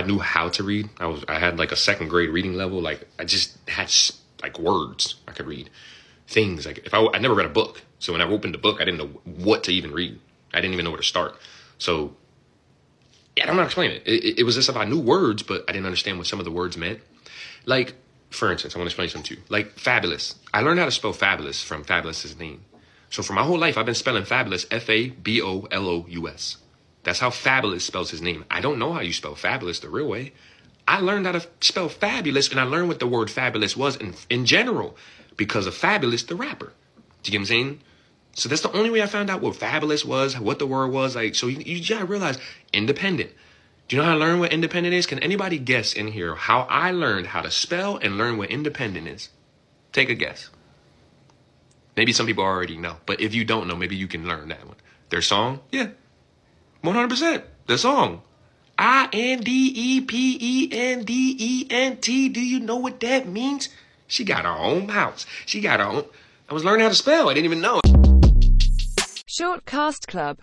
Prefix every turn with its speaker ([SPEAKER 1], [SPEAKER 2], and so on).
[SPEAKER 1] I knew how to read. I was I had like a second grade reading level. Like I just had like words I could read, things like if I I never read a book. So when I opened the book, I didn't know what to even read. I didn't even know where to start. So yeah, I don't know how to explain it. It, it was as if I knew words, but I didn't understand what some of the words meant. Like for instance, I want to explain something to you. Like fabulous. I learned how to spell fabulous from Fabolous's name. So for my whole life, I've been spelling fabulous F A B O L O U S. That's how Fabolous spells his name. I don't know how you spell fabulous the real way. I learned how to spell fabulous, and I learned what the word fabulous was in, in general because of Fabolous the rapper. Do you get what I'm saying? So that's the only way I found out what fabulous was, what the word was. Like, so you, you gotta realize independent. Do you know how I learned what independent is? Can anybody guess in here how I learned how to spell and learn what independent is? Take a guess. Maybe some people already know, but if you don't know, maybe you can learn that one. Their song? Yeah. 100%. The song. I N D E P E N D E N T. Do you know what that means? She got her own house. She got her own. I was learning how to spell. I didn't even know.
[SPEAKER 2] Short Cast Club